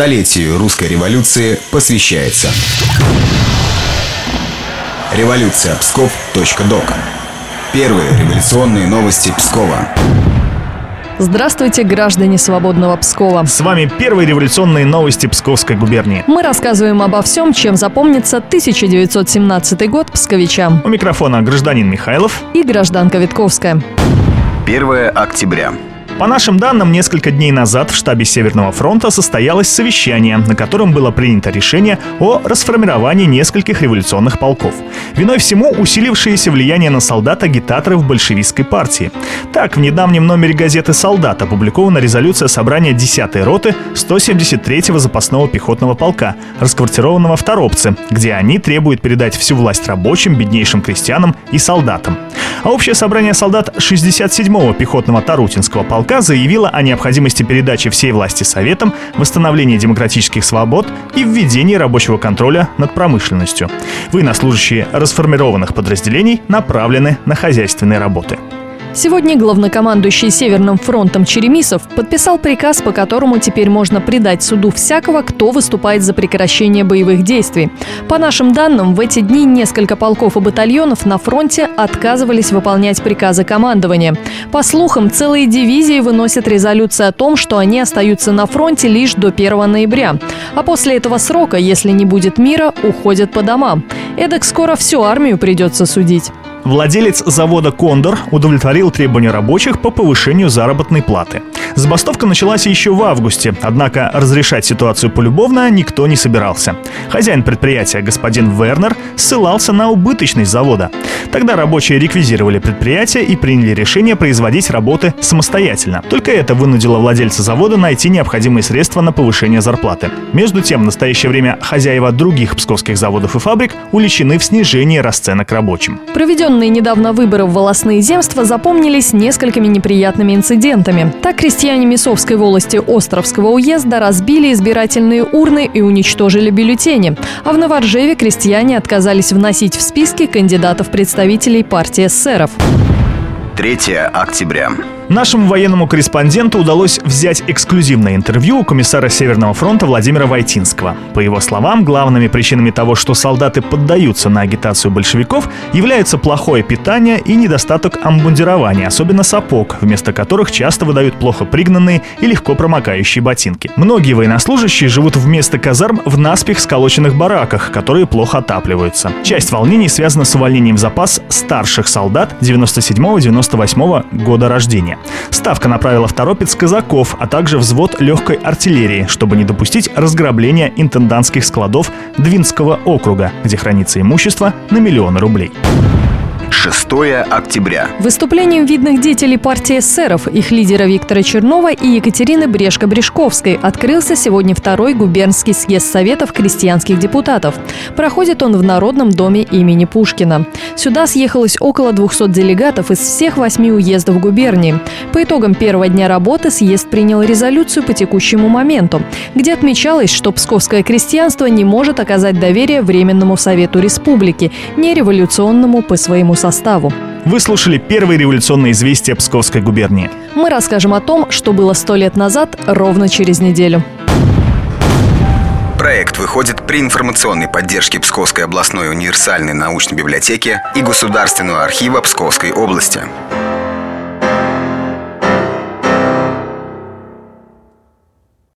столетию русской революции посвящается. Революция Псков.док. Первые революционные новости Пскова. Здравствуйте, граждане свободного Пскова. С вами первые революционные новости Псковской губернии. Мы рассказываем обо всем, чем запомнится 1917 год псковичам. У микрофона гражданин Михайлов и гражданка Витковская. 1 октября. По нашим данным, несколько дней назад в штабе Северного фронта состоялось совещание, на котором было принято решение о расформировании нескольких революционных полков. Виной всему усилившееся влияние на солдат агитаторов большевистской партии. Так, в недавнем номере газеты «Солдат» опубликована резолюция собрания 10-й роты 173-го запасного пехотного полка, расквартированного в Торопце, где они требуют передать всю власть рабочим, беднейшим крестьянам и солдатам. А общее собрание солдат 67-го пехотного Тарутинского полка ЦК заявила о необходимости передачи всей власти Советам, восстановления демократических свобод и введении рабочего контроля над промышленностью. Военнослужащие расформированных подразделений направлены на хозяйственные работы. Сегодня главнокомандующий Северным фронтом Черемисов подписал приказ, по которому теперь можно предать суду всякого, кто выступает за прекращение боевых действий. По нашим данным, в эти дни несколько полков и батальонов на фронте отказывались выполнять приказы командования. По слухам, целые дивизии выносят резолюции о том, что они остаются на фронте лишь до 1 ноября. А после этого срока, если не будет мира, уходят по домам. Эдак скоро всю армию придется судить. Владелец завода «Кондор» удовлетворил требования рабочих по повышению заработной платы. Забастовка началась еще в августе, однако разрешать ситуацию полюбовно никто не собирался. Хозяин предприятия, господин Вернер, ссылался на убыточность завода. Тогда рабочие реквизировали предприятие и приняли решение производить работы самостоятельно. Только это вынудило владельца завода найти необходимые средства на повышение зарплаты. Между тем, в настоящее время хозяева других псковских заводов и фабрик уличены в снижении расценок рабочим. Проведенные недавно выборы в волосные земства запомнились несколькими неприятными инцидентами. Так крестьяне Мисовской волости Островского уезда разбили избирательные урны и уничтожили бюллетени. А в Новоржеве крестьяне отказались вносить в списки кандидатов представителей партии эсеров. 3 октября. Нашему военному корреспонденту удалось взять эксклюзивное интервью у комиссара Северного фронта Владимира Войтинского. По его словам, главными причинами того, что солдаты поддаются на агитацию большевиков, являются плохое питание и недостаток амбундирования, особенно сапог, вместо которых часто выдают плохо пригнанные и легко промокающие ботинки. Многие военнослужащие живут вместо казарм в наспех сколоченных бараках, которые плохо отапливаются. Часть волнений связана с увольнением в запас старших солдат 97-98 года рождения. Ставка направила в Торопец казаков, а также взвод легкой артиллерии, чтобы не допустить разграбления интендантских складов Двинского округа, где хранится имущество на миллионы рублей. 6 октября. Выступлением видных деятелей партии эсеров, их лидера Виктора Чернова и Екатерины Брешко-Брешковской открылся сегодня второй губернский съезд Советов крестьянских депутатов. Проходит он в Народном доме имени Пушкина. Сюда съехалось около 200 делегатов из всех восьми уездов губернии. По итогам первого дня работы съезд принял резолюцию по текущему моменту, где отмечалось, что псковское крестьянство не может оказать доверие Временному Совету Республики, не революционному по своему составу. Вы слушали первые революционные известия Псковской губернии. Мы расскажем о том, что было сто лет назад ровно через неделю. Проект выходит при информационной поддержке Псковской областной универсальной научной библиотеки и Государственного архива Псковской области.